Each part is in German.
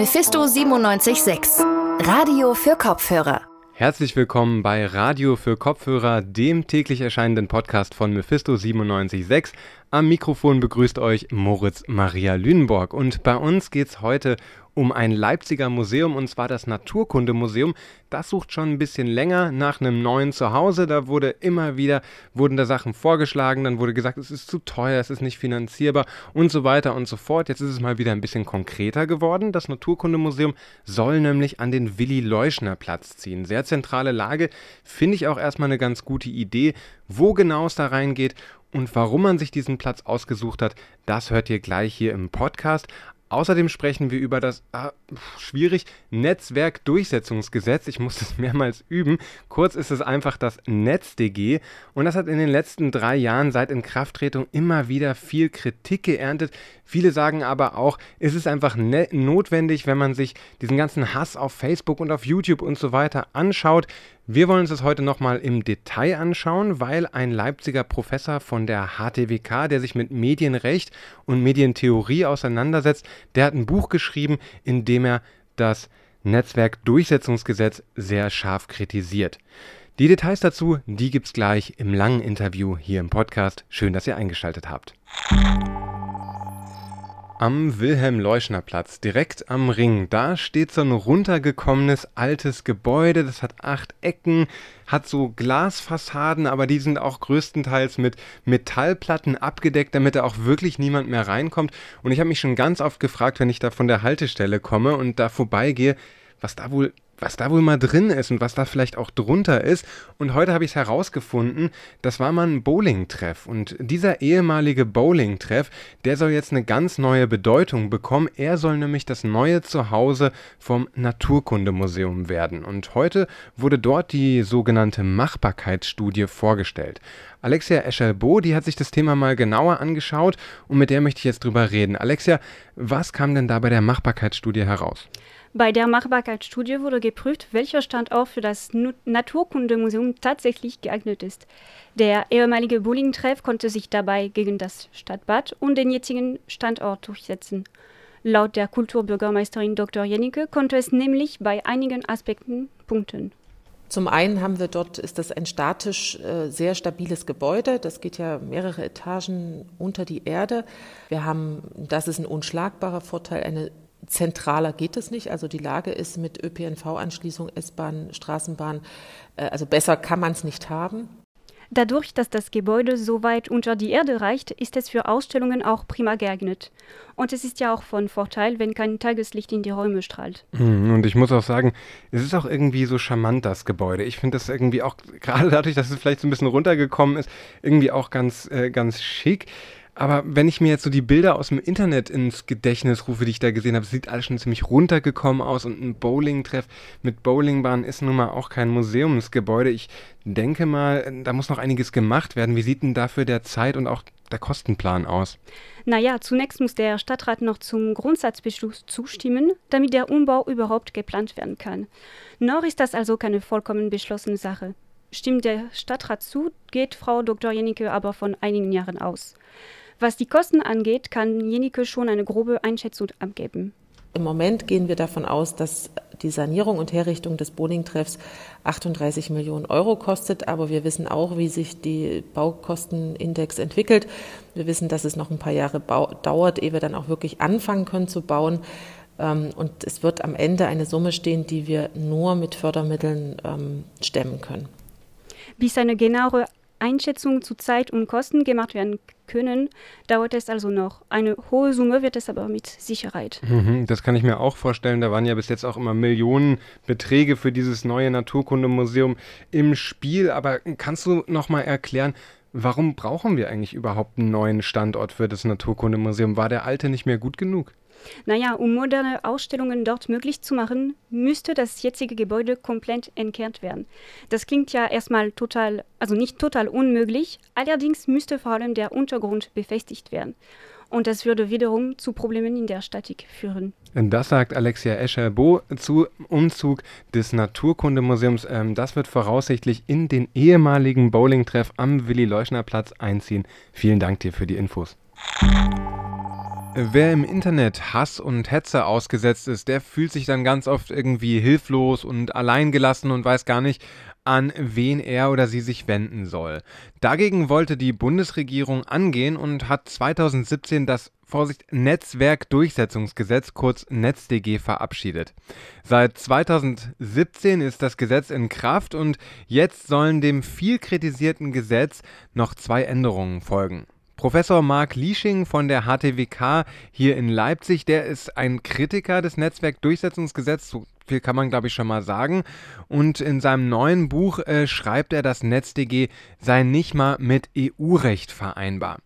Mephisto 976, Radio für Kopfhörer. Herzlich willkommen bei Radio für Kopfhörer, dem täglich erscheinenden Podcast von Mephisto 976. Am Mikrofon begrüßt euch Moritz Maria Lünenborg und bei uns geht es heute um ein Leipziger Museum und zwar das Naturkundemuseum. Das sucht schon ein bisschen länger nach einem neuen Zuhause. Da wurde immer wieder, wurden da Sachen vorgeschlagen, dann wurde gesagt, es ist zu teuer, es ist nicht finanzierbar und so weiter und so fort. Jetzt ist es mal wieder ein bisschen konkreter geworden. Das Naturkundemuseum soll nämlich an den Willi-Leuschner-Platz ziehen. Sehr zentrale Lage, finde ich auch erstmal eine ganz gute Idee. Wo genau es da reingeht und warum man sich diesen Platz ausgesucht hat, das hört ihr gleich hier im Podcast. Außerdem sprechen wir über das ah, schwierig Netzwerkdurchsetzungsgesetz. Ich muss das mehrmals üben. Kurz ist es einfach das NetzDG und das hat in den letzten drei Jahren seit Inkrafttretung immer wieder viel Kritik geerntet. Viele sagen aber auch, es ist einfach ne notwendig, wenn man sich diesen ganzen Hass auf Facebook und auf YouTube und so weiter anschaut. Wir wollen uns das heute nochmal im Detail anschauen, weil ein Leipziger Professor von der HTWK, der sich mit Medienrecht und Medientheorie auseinandersetzt, der hat ein Buch geschrieben, in dem er das Netzwerkdurchsetzungsgesetz sehr scharf kritisiert. Die Details dazu, die gibt's gleich im langen Interview hier im Podcast. Schön, dass ihr eingeschaltet habt am Wilhelm-Leuschner-Platz, direkt am Ring. Da steht so ein runtergekommenes altes Gebäude, das hat acht Ecken, hat so Glasfassaden, aber die sind auch größtenteils mit Metallplatten abgedeckt, damit da auch wirklich niemand mehr reinkommt. Und ich habe mich schon ganz oft gefragt, wenn ich da von der Haltestelle komme und da vorbeigehe, was da wohl was da wohl mal drin ist und was da vielleicht auch drunter ist. Und heute habe ich es herausgefunden, das war mal ein Bowling-Treff. Und dieser ehemalige Bowling-Treff, der soll jetzt eine ganz neue Bedeutung bekommen. Er soll nämlich das neue Zuhause vom Naturkundemuseum werden. Und heute wurde dort die sogenannte Machbarkeitsstudie vorgestellt. Alexia Escher-Bo, die hat sich das Thema mal genauer angeschaut und mit der möchte ich jetzt drüber reden. Alexia, was kam denn da bei der Machbarkeitsstudie heraus? Bei der Machbarkeitsstudie wurde geprüft, welcher Standort für das Naturkundemuseum tatsächlich geeignet ist. Der ehemalige Bowling-Treff konnte sich dabei gegen das Stadtbad und den jetzigen Standort durchsetzen. Laut der Kulturbürgermeisterin Dr. Jennecke konnte es nämlich bei einigen Aspekten punkten. Zum einen haben wir dort, ist das ein statisch äh, sehr stabiles Gebäude. Das geht ja mehrere Etagen unter die Erde. Wir haben, das ist ein unschlagbarer Vorteil, eine zentraler geht es nicht. Also die Lage ist mit ÖPNV-Anschließung, S-Bahn, Straßenbahn, äh, also besser kann man es nicht haben. Dadurch, dass das Gebäude so weit unter die Erde reicht, ist es für Ausstellungen auch prima geeignet. Und es ist ja auch von Vorteil, wenn kein Tageslicht in die Räume strahlt. Hm, und ich muss auch sagen, es ist auch irgendwie so charmant, das Gebäude. Ich finde das irgendwie auch, gerade dadurch, dass es vielleicht so ein bisschen runtergekommen ist, irgendwie auch ganz, äh, ganz schick. Aber wenn ich mir jetzt so die Bilder aus dem Internet ins Gedächtnis rufe, die ich da gesehen habe, sieht alles schon ziemlich runtergekommen aus und ein Bowling-Treff mit Bowlingbahn ist nun mal auch kein Museumsgebäude. Ich denke mal, da muss noch einiges gemacht werden. Wie sieht denn dafür der Zeit und auch der Kostenplan aus? Naja, zunächst muss der Stadtrat noch zum Grundsatzbeschluss zustimmen, damit der Umbau überhaupt geplant werden kann. Noch ist das also keine vollkommen beschlossene Sache. Stimmt der Stadtrat zu, geht Frau Dr. Jennecke aber von einigen Jahren aus. Was die Kosten angeht, kann Jenike schon eine grobe Einschätzung abgeben. Im Moment gehen wir davon aus, dass die Sanierung und Herrichtung des Bowling-Treffs 38 Millionen Euro kostet. Aber wir wissen auch, wie sich die Baukostenindex entwickelt. Wir wissen, dass es noch ein paar Jahre dauert, ehe wir dann auch wirklich anfangen können zu bauen. Ähm, und es wird am Ende eine Summe stehen, die wir nur mit Fördermitteln ähm, stemmen können. Bis eine genauere Einschätzung zu Zeit und Kosten gemacht werden können, dauert es also noch. Eine hohe Summe wird es aber mit Sicherheit. Mhm, das kann ich mir auch vorstellen. Da waren ja bis jetzt auch immer Millionenbeträge für dieses neue Naturkundemuseum im Spiel. Aber kannst du noch mal erklären, warum brauchen wir eigentlich überhaupt einen neuen Standort für das Naturkundemuseum? War der alte nicht mehr gut genug? Naja, um moderne Ausstellungen dort möglich zu machen, müsste das jetzige Gebäude komplett entkehrt werden. Das klingt ja erstmal total, also nicht total unmöglich, allerdings müsste vor allem der Untergrund befestigt werden. Und das würde wiederum zu Problemen in der Statik führen. Das sagt Alexia Escher-Bo zu Umzug des Naturkundemuseums. Ähm, das wird voraussichtlich in den ehemaligen Bowling-Treff am Willi-Leuschner-Platz einziehen. Vielen Dank dir für die Infos. Wer im Internet Hass und Hetze ausgesetzt ist, der fühlt sich dann ganz oft irgendwie hilflos und alleingelassen und weiß gar nicht, an wen er oder sie sich wenden soll. Dagegen wollte die Bundesregierung angehen und hat 2017 das Vorsicht Netzwerkdurchsetzungsgesetz kurz NetzDG verabschiedet. Seit 2017 ist das Gesetz in Kraft und jetzt sollen dem viel kritisierten Gesetz noch zwei Änderungen folgen. Professor Marc Liesching von der HTWK hier in Leipzig, der ist ein Kritiker des Netzwerkdurchsetzungsgesetzes, so viel kann man glaube ich schon mal sagen. Und in seinem neuen Buch äh, schreibt er, das NetzDG sei nicht mal mit EU-Recht vereinbar.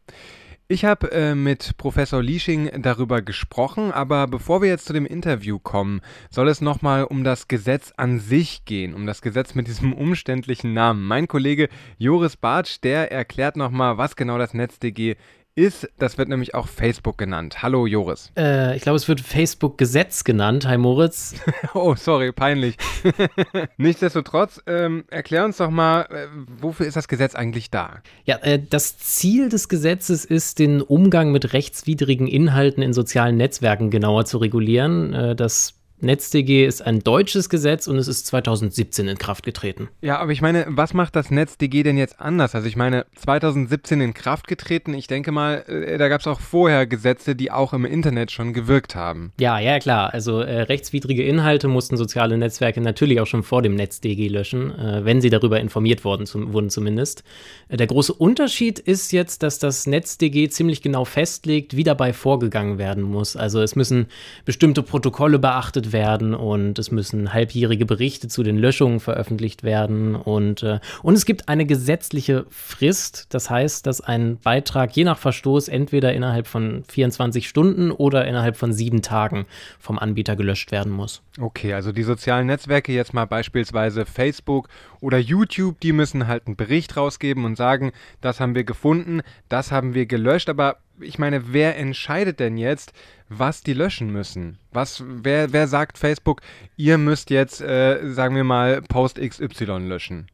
Ich habe äh, mit Professor Liesching darüber gesprochen, aber bevor wir jetzt zu dem Interview kommen, soll es nochmal um das Gesetz an sich gehen, um das Gesetz mit diesem umständlichen Namen. Mein Kollege Joris Bartsch, der erklärt nochmal, was genau das NetzDG ist, das wird nämlich auch Facebook genannt. Hallo Joris. Äh, ich glaube, es wird Facebook-Gesetz genannt. Hi Moritz. oh, sorry, peinlich. Nichtsdestotrotz, ähm, erklär uns doch mal, äh, wofür ist das Gesetz eigentlich da? Ja, äh, das Ziel des Gesetzes ist, den Umgang mit rechtswidrigen Inhalten in sozialen Netzwerken genauer zu regulieren. Äh, das NetzDG ist ein deutsches Gesetz und es ist 2017 in Kraft getreten. Ja, aber ich meine, was macht das NetzDG denn jetzt anders? Also ich meine, 2017 in Kraft getreten, ich denke mal, äh, da gab es auch vorher Gesetze, die auch im Internet schon gewirkt haben. Ja, ja, klar. Also äh, rechtswidrige Inhalte mussten soziale Netzwerke natürlich auch schon vor dem NetzDG löschen, äh, wenn sie darüber informiert worden zum, wurden zumindest. Äh, der große Unterschied ist jetzt, dass das NetzDG ziemlich genau festlegt, wie dabei vorgegangen werden muss. Also es müssen bestimmte Protokolle beachtet werden werden und es müssen halbjährige Berichte zu den Löschungen veröffentlicht werden und, äh, und es gibt eine gesetzliche Frist. Das heißt, dass ein Beitrag je nach Verstoß entweder innerhalb von 24 Stunden oder innerhalb von sieben Tagen vom Anbieter gelöscht werden muss. Okay, also die sozialen Netzwerke, jetzt mal beispielsweise Facebook oder YouTube, die müssen halt einen Bericht rausgeben und sagen, das haben wir gefunden, das haben wir gelöscht, aber ich meine, wer entscheidet denn jetzt, was die löschen müssen? Was, wer, wer sagt Facebook, ihr müsst jetzt, äh, sagen wir mal, Post XY löschen?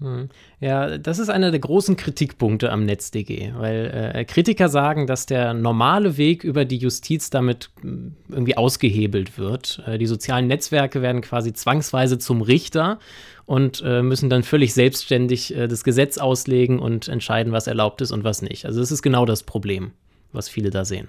Hm. Ja, das ist einer der großen Kritikpunkte am NetzDG, weil äh, Kritiker sagen, dass der normale Weg über die Justiz damit hm, irgendwie ausgehebelt wird. Äh, die sozialen Netzwerke werden quasi zwangsweise zum Richter und äh, müssen dann völlig selbstständig äh, das Gesetz auslegen und entscheiden, was erlaubt ist und was nicht. Also das ist genau das Problem, was viele da sehen.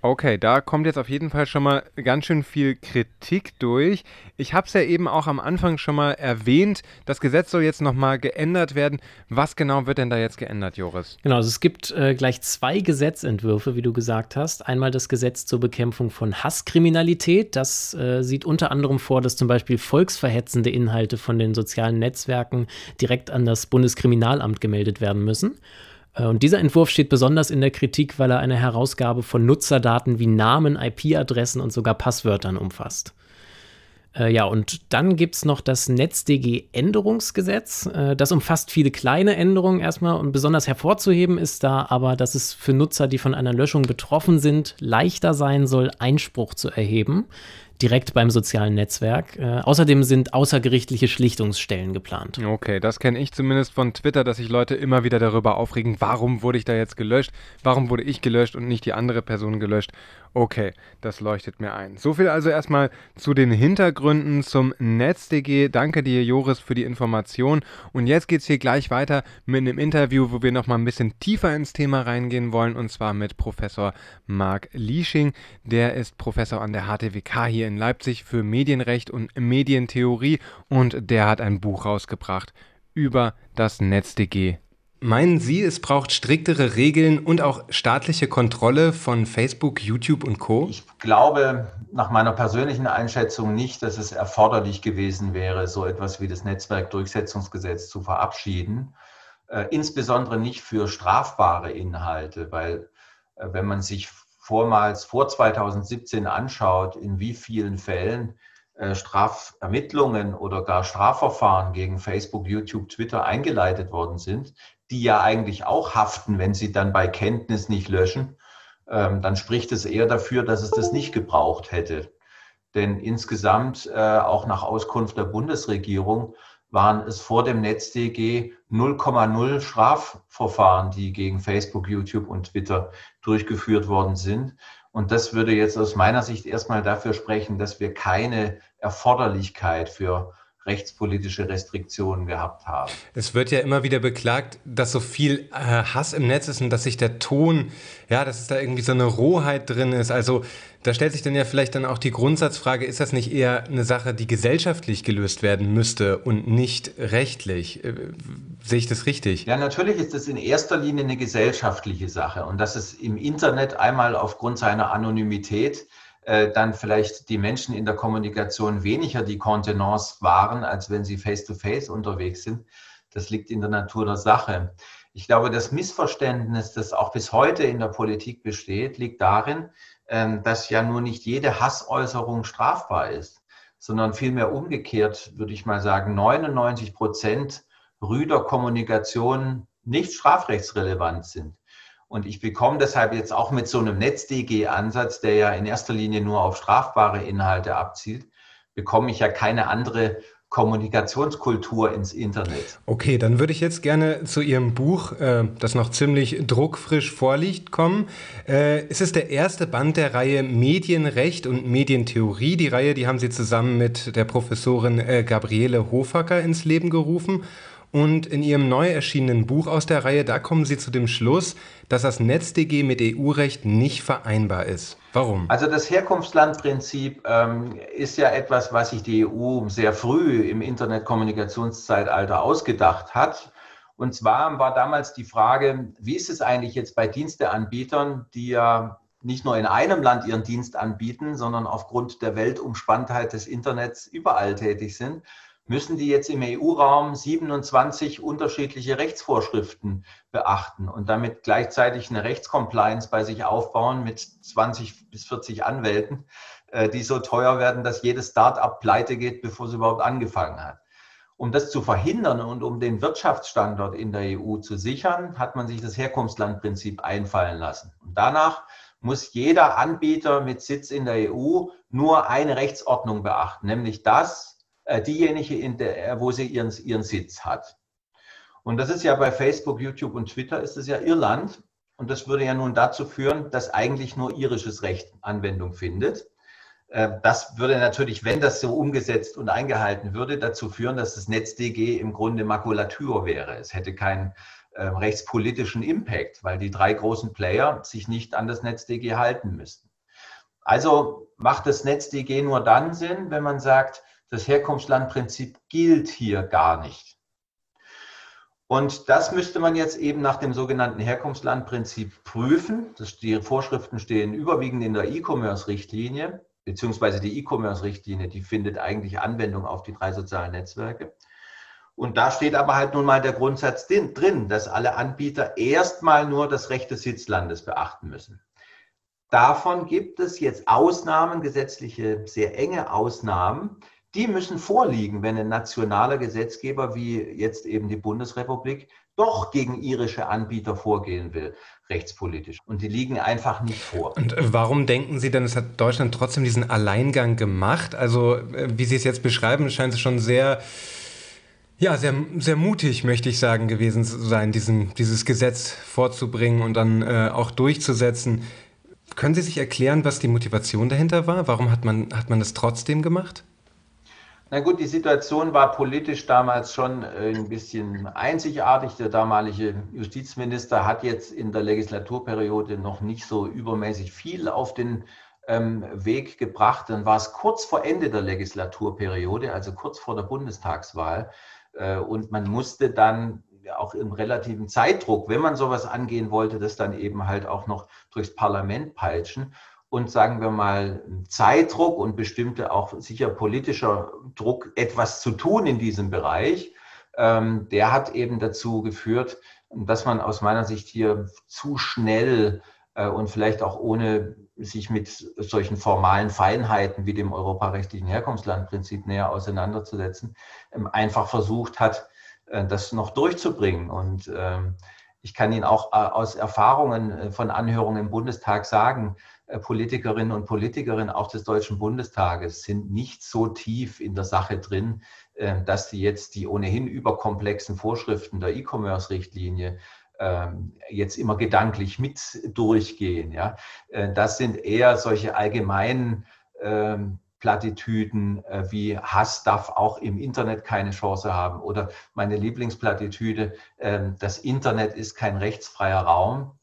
Okay, da kommt jetzt auf jeden Fall schon mal ganz schön viel Kritik durch. Ich habe es ja eben auch am Anfang schon mal erwähnt. Das Gesetz soll jetzt nochmal geändert werden. Was genau wird denn da jetzt geändert, Joris? Genau, also es gibt äh, gleich zwei Gesetzentwürfe, wie du gesagt hast. Einmal das Gesetz zur Bekämpfung von Hasskriminalität. Das äh, sieht unter anderem vor, dass zum Beispiel volksverhetzende Inhalte von den sozialen Netzwerken direkt an das Bundeskriminalamt gemeldet werden müssen. Äh, und dieser Entwurf steht besonders in der Kritik, weil er eine Herausgabe von Nutzerdaten wie Namen, IP-Adressen und sogar Passwörtern umfasst. Äh, ja, und dann gibt es noch das NetzDG-Änderungsgesetz. Äh, das umfasst viele kleine Änderungen erstmal und besonders hervorzuheben ist da aber, dass es für Nutzer, die von einer Löschung betroffen sind, leichter sein soll, Einspruch zu erheben direkt beim sozialen Netzwerk. Äh, außerdem sind außergerichtliche Schlichtungsstellen geplant. Okay, das kenne ich zumindest von Twitter, dass sich Leute immer wieder darüber aufregen, warum wurde ich da jetzt gelöscht, warum wurde ich gelöscht und nicht die andere Person gelöscht. Okay, das leuchtet mir ein. So viel also erstmal zu den Hintergründen zum NetzDG. Danke dir, Joris, für die Information. Und jetzt geht es hier gleich weiter mit einem Interview, wo wir nochmal ein bisschen tiefer ins Thema reingehen wollen, und zwar mit Professor Marc Liesching. Der ist Professor an der HTWK hier in Leipzig für Medienrecht und Medientheorie und der hat ein Buch rausgebracht über das NetzDG Meinen Sie, es braucht striktere Regeln und auch staatliche Kontrolle von Facebook, YouTube und Co? Ich glaube nach meiner persönlichen Einschätzung nicht, dass es erforderlich gewesen wäre, so etwas wie das Netzwerkdurchsetzungsgesetz zu verabschieden. Äh, insbesondere nicht für strafbare Inhalte, weil äh, wenn man sich vormals vor 2017 anschaut, in wie vielen Fällen äh, Strafermittlungen oder gar Strafverfahren gegen Facebook, YouTube, Twitter eingeleitet worden sind, die ja eigentlich auch haften, wenn sie dann bei Kenntnis nicht löschen, ähm, dann spricht es eher dafür, dass es das nicht gebraucht hätte. Denn insgesamt, äh, auch nach Auskunft der Bundesregierung, waren es vor dem NetzDG 0,0 Strafverfahren, die gegen Facebook, YouTube und Twitter durchgeführt worden sind. Und das würde jetzt aus meiner Sicht erstmal dafür sprechen, dass wir keine Erforderlichkeit für rechtspolitische Restriktionen gehabt haben. Es wird ja immer wieder beklagt, dass so viel äh, Hass im Netz ist und dass sich der Ton, ja, dass es da irgendwie so eine Rohheit drin ist. Also da stellt sich dann ja vielleicht dann auch die Grundsatzfrage, ist das nicht eher eine Sache, die gesellschaftlich gelöst werden müsste und nicht rechtlich? Äh, sehe ich das richtig? Ja, natürlich ist es in erster Linie eine gesellschaftliche Sache und dass es im Internet einmal aufgrund seiner Anonymität dann vielleicht die Menschen in der Kommunikation weniger die Kontenance waren, als wenn sie face-to-face -face unterwegs sind. Das liegt in der Natur der Sache. Ich glaube, das Missverständnis, das auch bis heute in der Politik besteht, liegt darin, ähm, dass ja nur nicht jede Hassäußerung strafbar ist, sondern vielmehr umgekehrt, würde ich mal sagen, 99 Prozent rüder Kommunikation nicht strafrechtsrelevant sind. Und ich bekomme deshalb jetzt auch mit so einem NetzDG-Ansatz, der ja in erster Linie nur auf strafbare Inhalte abzielt, bekomme ich ja keine andere Kommunikationskultur ins Internet. Okay, dann würde ich jetzt gerne zu Ihrem Buch, äh, das noch ziemlich druckfrisch vorliegt, kommen. Äh, es ist der erste Band der Reihe Medienrecht und Medientheorie. Die Reihe, die haben Sie zusammen mit der Professorin äh, Gabriele Hofacker ins Leben gerufen. Und in ihrem neu erschienenen Buch aus der Reihe, da kommen Sie zu dem Schluss, dass das NetzDG mit EU-Recht nicht vereinbar ist. Warum? Also das Herkunftslandprinzip ähm, ist ja etwas, was sich die EU sehr früh im Internetkommunikationszeitalter ausgedacht hat. Und zwar war damals die Frage, wie ist es eigentlich jetzt bei Diensteanbietern, die ja nicht nur in einem Land ihren Dienst anbieten, sondern aufgrund der Weltumspanntheit des Internets überall tätig sind müssen die jetzt im EU-Raum 27 unterschiedliche Rechtsvorschriften beachten und damit gleichzeitig eine Rechtscompliance bei sich aufbauen mit 20 bis 40 Anwälten, äh, die so teuer werden, dass jedes Start-up pleite geht, bevor es überhaupt angefangen hat. Um das zu verhindern und um den Wirtschaftsstandort in der EU zu sichern, hat man sich das Herkunftslandprinzip einfallen lassen. Und danach muss jeder Anbieter mit Sitz in der EU nur eine Rechtsordnung beachten, nämlich das, diejenige, in der, äh, wo sie ihren, ihren Sitz hat. Und das ist ja bei Facebook, YouTube und Twitter ist es ja Irland. Und das würde ja nun dazu führen, dass eigentlich nur irisches Recht Anwendung findet. Äh, das würde natürlich, wenn das so umgesetzt und eingehalten würde, dazu führen, dass das NetzDG im Grunde Makulatur wäre. Es hätte keinen äh, rechtspolitischen Impact, weil die drei großen Player sich nicht an das NetzDG halten müssten. Also macht das NetzDG nur dann Sinn, wenn man sagt, das Herkunftslandprinzip gilt hier gar nicht. Und das müsste man jetzt eben nach dem sogenannten Herkunftslandprinzip prüfen. Das, die Vorschriften stehen überwiegend in der E-Commerce-Richtlinie, beziehungsweise die E-Commerce-Richtlinie, die findet eigentlich Anwendung auf die drei sozialen Netzwerke. Und da steht aber halt nun mal der Grundsatz drin, dass alle Anbieter erstmal nur das Recht des Sitzlandes beachten müssen. Davon gibt es jetzt Ausnahmen, gesetzliche, sehr enge Ausnahmen, die müssen vorliegen, wenn ein nationaler Gesetzgeber wie jetzt eben die Bundesrepublik doch gegen irische Anbieter vorgehen will, rechtspolitisch. Und die liegen einfach nicht vor. Und äh, warum denken Sie denn, es hat Deutschland trotzdem diesen Alleingang gemacht? Also, äh, wie Sie es jetzt beschreiben, scheint es schon sehr, ja, sehr, sehr mutig, möchte ich sagen, gewesen zu sein, diesen, dieses Gesetz vorzubringen und dann äh, auch durchzusetzen. Können Sie sich erklären, was die Motivation dahinter war? Warum hat man, hat man das trotzdem gemacht? Na gut, die Situation war politisch damals schon äh, ein bisschen einzigartig. Der damalige Justizminister hat jetzt in der Legislaturperiode noch nicht so übermäßig viel auf den ähm, Weg gebracht. Dann war es kurz vor Ende der Legislaturperiode, also kurz vor der Bundestagswahl. Äh, und man musste dann auch im relativen Zeitdruck, wenn man sowas angehen wollte, das dann eben halt auch noch durchs Parlament peitschen und sagen wir mal Zeitdruck und bestimmte auch sicher politischer Druck, etwas zu tun in diesem Bereich, ähm, der hat eben dazu geführt, dass man aus meiner Sicht hier zu schnell äh, und vielleicht auch ohne sich mit solchen formalen Feinheiten wie dem europarechtlichen Herkunftslandprinzip näher auseinanderzusetzen, ähm, einfach versucht hat, äh, das noch durchzubringen. Und ähm, ich kann Ihnen auch äh, aus Erfahrungen von Anhörungen im Bundestag sagen, äh, Politikerinnen und Politikerinnen auch des Deutschen Bundestages sind nicht so tief in der Sache drin, äh, dass sie jetzt die ohnehin überkomplexen Vorschriften der E-Commerce-Richtlinie ähm, jetzt immer gedanklich mit durchgehen. Ja? Äh, das sind eher solche allgemeinen ähm, Plattitüden äh, wie Hass darf auch im Internet keine Chance haben oder meine Lieblingsplattitüde, ähm, das Internet ist kein rechtsfreier Raum,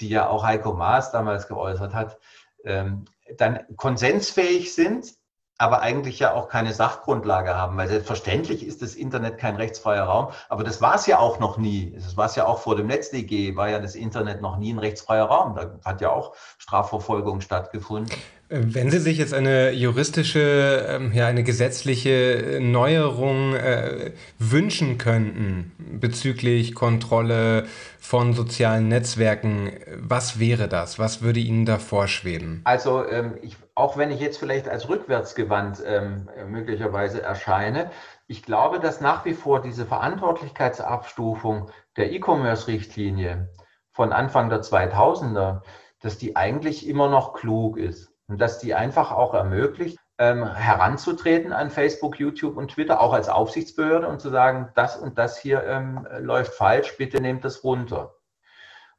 die ja auch Heiko Maas damals geäußert hat, ähm, dann konsensfähig sind, aber eigentlich ja auch keine Sachgrundlage haben, weil selbstverständlich ist das Internet kein rechtsfreier Raum, aber das war es ja auch noch nie. Das war es ja auch vor dem NetzDG, war ja das Internet noch nie ein rechtsfreier Raum. Da hat ja auch Strafverfolgung stattgefunden. Wenn Sie sich jetzt eine juristische, ähm, ja, eine gesetzliche Neuerung äh, wünschen könnten bezüglich Kontrolle von sozialen Netzwerken, was wäre das? Was würde Ihnen da vorschweben? Also, ähm, ich, auch wenn ich jetzt vielleicht als rückwärtsgewandt ähm, möglicherweise erscheine, ich glaube, dass nach wie vor diese Verantwortlichkeitsabstufung der E-Commerce-Richtlinie von Anfang der 2000er, dass die eigentlich immer noch klug ist. Und dass die einfach auch ermöglicht, ähm, heranzutreten an Facebook, YouTube und Twitter, auch als Aufsichtsbehörde und zu sagen, das und das hier ähm, läuft falsch, bitte nehmt das runter.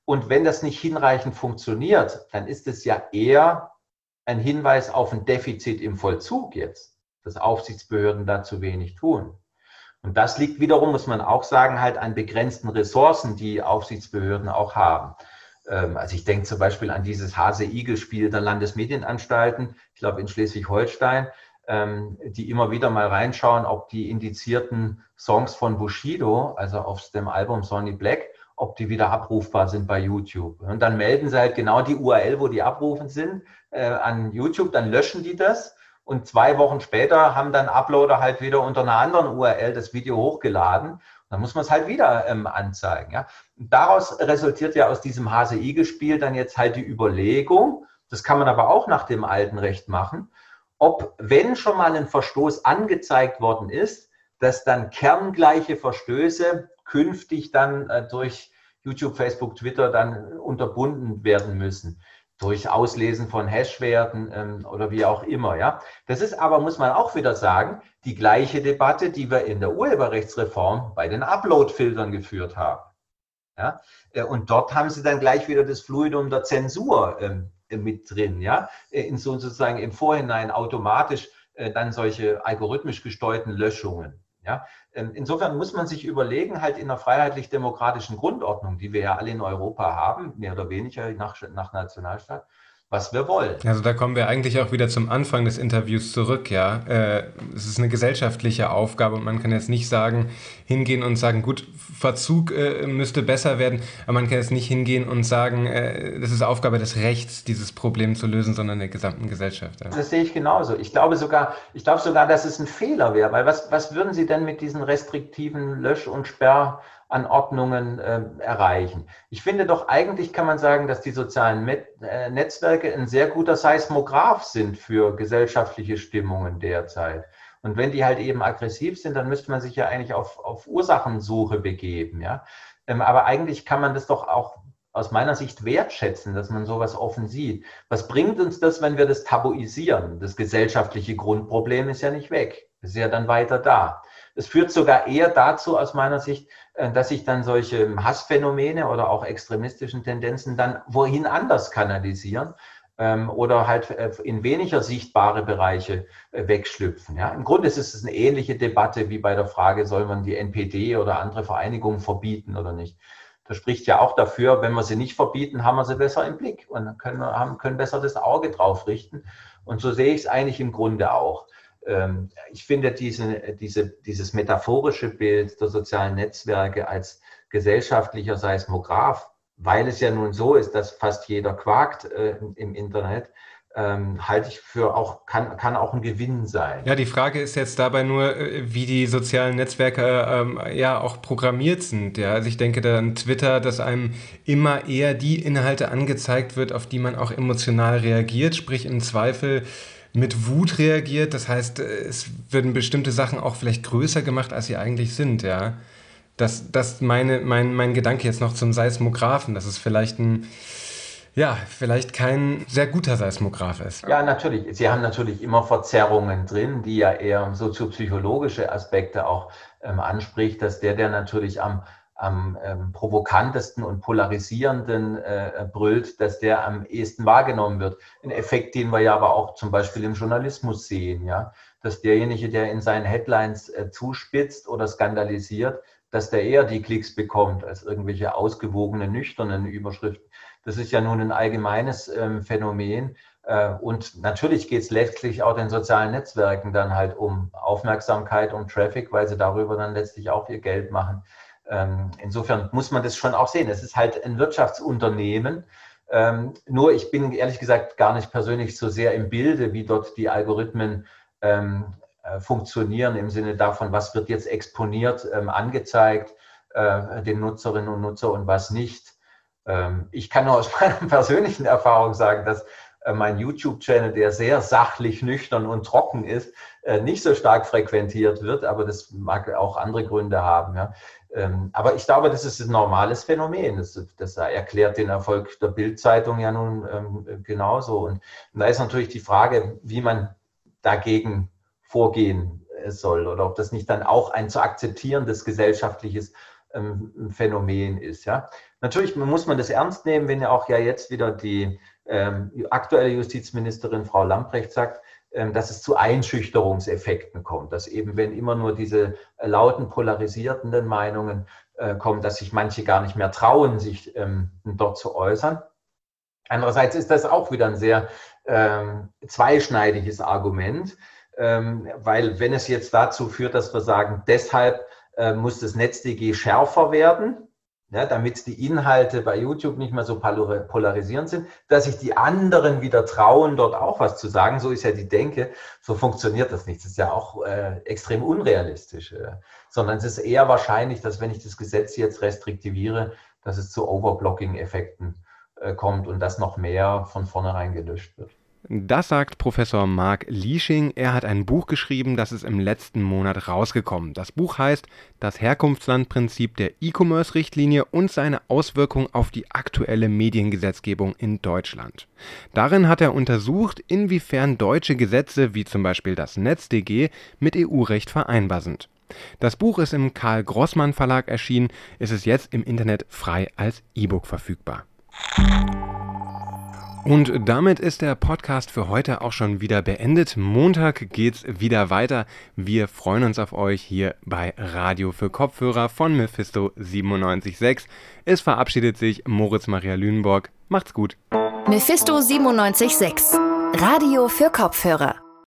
Und wenn das nicht hinreichend funktioniert, dann ist es ja eher ein Hinweis auf ein Defizit im Vollzug jetzt, dass Aufsichtsbehörden da zu wenig tun. Und das liegt wiederum, muss man auch sagen, halt an begrenzten Ressourcen, die Aufsichtsbehörden auch haben. Ähm, also ich denke zum Beispiel an dieses Hase-Igel-Spiel der Landesmedienanstalten, ich glaube in Schleswig-Holstein, ähm, die immer wieder mal reinschauen, ob die indizierten Songs von Bushido, also auf dem Album Sonny Black, ob die wieder abrufbar sind bei YouTube. Und dann melden sie halt genau die URL, wo die abrufen sind, äh, an YouTube, dann löschen die das. Und zwei Wochen später haben dann Uploader halt wieder unter einer anderen URL das Video hochgeladen. Dann muss man es halt wieder ähm, anzeigen. Ja? daraus resultiert ja aus diesem Hase-Igel-Spiel dann jetzt halt die Überlegung, das kann man aber auch nach dem alten Recht machen, ob, wenn schon mal ein Verstoß angezeigt worden ist, dass dann kerngleiche Verstöße künftig dann äh, durch YouTube, Facebook, Twitter dann unterbunden werden müssen durch Auslesen von Hashwerten ähm, oder wie auch immer. Ja, das ist aber muss man auch wieder sagen die gleiche Debatte, die wir in der Urheberrechtsreform bei den Upload-Filtern geführt haben. Ja, äh, und dort haben sie dann gleich wieder das Fluidum der Zensur ähm, mit drin. Ja, äh, in so, sozusagen im Vorhinein automatisch äh, dann solche algorithmisch gesteuerten Löschungen. Ja, insofern muss man sich überlegen, halt in einer freiheitlich-demokratischen Grundordnung, die wir ja alle in Europa haben, mehr oder weniger nach, nach Nationalstaat, was wir wollen. Also da kommen wir eigentlich auch wieder zum Anfang des Interviews zurück, ja. Äh, es ist eine gesellschaftliche Aufgabe und man kann jetzt nicht sagen, hingehen und sagen, gut, Verzug äh, müsste besser werden, aber man kann jetzt nicht hingehen und sagen, äh, das ist Aufgabe des Rechts, dieses Problem zu lösen, sondern der gesamten Gesellschaft. Ja. Das sehe ich genauso. Ich glaube sogar, ich glaube sogar, dass es ein Fehler wäre, weil was, was würden Sie denn mit diesen restriktiven Lösch- und Sperr Anordnungen äh, erreichen. Ich finde doch, eigentlich kann man sagen, dass die sozialen Met äh, Netzwerke ein sehr guter Seismograph sind für gesellschaftliche Stimmungen derzeit. Und wenn die halt eben aggressiv sind, dann müsste man sich ja eigentlich auf, auf Ursachensuche begeben. Ja? Ähm, aber eigentlich kann man das doch auch aus meiner Sicht wertschätzen, dass man sowas offen sieht. Was bringt uns das, wenn wir das tabuisieren? Das gesellschaftliche Grundproblem ist ja nicht weg. Ist ja dann weiter da. Es führt sogar eher dazu, aus meiner Sicht, äh, dass sich dann solche Hassphänomene oder auch extremistischen Tendenzen dann wohin anders kanalisieren ähm, oder halt äh, in weniger sichtbare Bereiche äh, wegschlüpfen. Ja? Im Grunde ist es eine ähnliche Debatte wie bei der Frage, soll man die NPD oder andere Vereinigungen verbieten oder nicht. Das spricht ja auch dafür, wenn wir sie nicht verbieten, haben wir sie besser im Blick und können, können besser das Auge drauf richten. Und so sehe ich es eigentlich im Grunde auch. Ähm, ich finde diese, diese, dieses metaphorische Bild der sozialen Netzwerke als gesellschaftlicher Seismograph, weil es ja nun so ist, dass fast jeder quakt äh, im Internet, ähm, halte ich für auch, kann, kann auch ein Gewinn sein. Ja, die Frage ist jetzt dabei nur, äh, wie die sozialen Netzwerke ähm, ja auch programmiert sind. Ja, also ich denke da an Twitter, dass einem immer eher die Inhalte angezeigt wird, auf die man auch emotional reagiert, sprich im Zweifel mit Wut reagiert. Das heißt, es werden bestimmte Sachen auch vielleicht größer gemacht, als sie eigentlich sind, ja. Das, das meine, mein, mein Gedanke jetzt noch zum Seismographen, dass es vielleicht ein, ja, vielleicht kein sehr guter Seismograph ist. Ja, natürlich. Sie haben natürlich immer Verzerrungen drin, die ja eher soziopsychologische Aspekte auch ähm, anspricht, dass der, der natürlich am am ähm, provokantesten und polarisierenden äh, brüllt, dass der am ehesten wahrgenommen wird. Ein Effekt, den wir ja aber auch zum Beispiel im Journalismus sehen, ja, dass derjenige, der in seinen Headlines äh, zuspitzt oder skandalisiert, dass der eher die Klicks bekommt als irgendwelche ausgewogenen, nüchternen Überschriften. Das ist ja nun ein allgemeines ähm, Phänomen. Äh, und natürlich geht es letztlich auch den sozialen Netzwerken dann halt um Aufmerksamkeit, um Traffic, weil sie darüber dann letztlich auch ihr Geld machen. Ähm, insofern muss man das schon auch sehen. Es ist halt ein Wirtschaftsunternehmen. Ähm, nur ich bin ehrlich gesagt gar nicht persönlich so sehr im Bilde, wie dort die Algorithmen ähm, äh, funktionieren im Sinne davon, was wird jetzt exponiert, angezeigt äh, den Nutzerinnen und Nutzer und was nicht. ich kann nur aus meiner persönlichen Erfahrung sagen, dass äh, mein YouTube-Channel, der sehr sachlich, nüchtern und trocken ist, äh, nicht so stark frequentiert wird, aber das mag auch andere Gründe haben. Ähm, aber ich glaube, das ist ein normales Phänomen. Das, das erklärt den Erfolg der Bildzeitung ja nun ähm, genauso. Und, da ist natürlich die Frage, wie man dagegen vorgehen äh, soll oder ob das nicht dann auch ein zu akzeptierendes gesellschaftliches ähm, Phänomen ist. Ja. Natürlich muss man das ernst nehmen, wenn ja auch ja jetzt wieder die ähm, aktuelle Justizministerin Frau Lamprecht sagt, dass es zu Einschüchterungseffekten kommt, dass eben, wenn immer nur diese lauten, polarisierenden Meinungen äh, kommen, dass sich manche gar nicht mehr trauen, sich ähm, dort zu äußern. Andererseits ist das auch wieder ein sehr ähm, zweischneidiges Argument, ähm, weil wenn es jetzt dazu führt, dass wir sagen, deshalb äh, muss das NetzDG schärfer werden, ja, damit die Inhalte bei YouTube nicht mehr so polarisierend sind, dass sich die anderen wieder trauen, dort auch was zu sagen. So ist ja die Denke. So funktioniert das nicht. Das ist ja auch äh, extrem unrealistisch. Äh, sondern es ist eher wahrscheinlich, dass wenn ich das Gesetz jetzt restriktiviere, dass es zu Overblocking-Effekten äh, kommt und dass noch mehr von vornherein gelöscht wird. Das sagt Professor Mark Liesching. Er hat ein Buch geschrieben, das ist im letzten Monat rausgekommen. Das Buch heißt Das Herkunftslandprinzip der E-Commerce-Richtlinie und seine Auswirkung auf die aktuelle Mediengesetzgebung in Deutschland. Darin hat er untersucht, inwiefern deutsche Gesetze wie zum Beispiel das NetzDG mit EU-Recht vereinbar sind. Das Buch ist im Karl Grossmann Verlag erschienen, ist es jetzt im Internet frei als E-Book verfügbar. Und damit ist der Podcast für heute auch schon wieder beendet. Montag geht's wieder weiter. Wir freuen uns auf euch hier bei Radio für Kopfhörer von Mephisto 976. Es verabschiedet sich Moritz Maria Lüneborg. Macht's gut. Mephisto 976. Radio für Kopfhörer.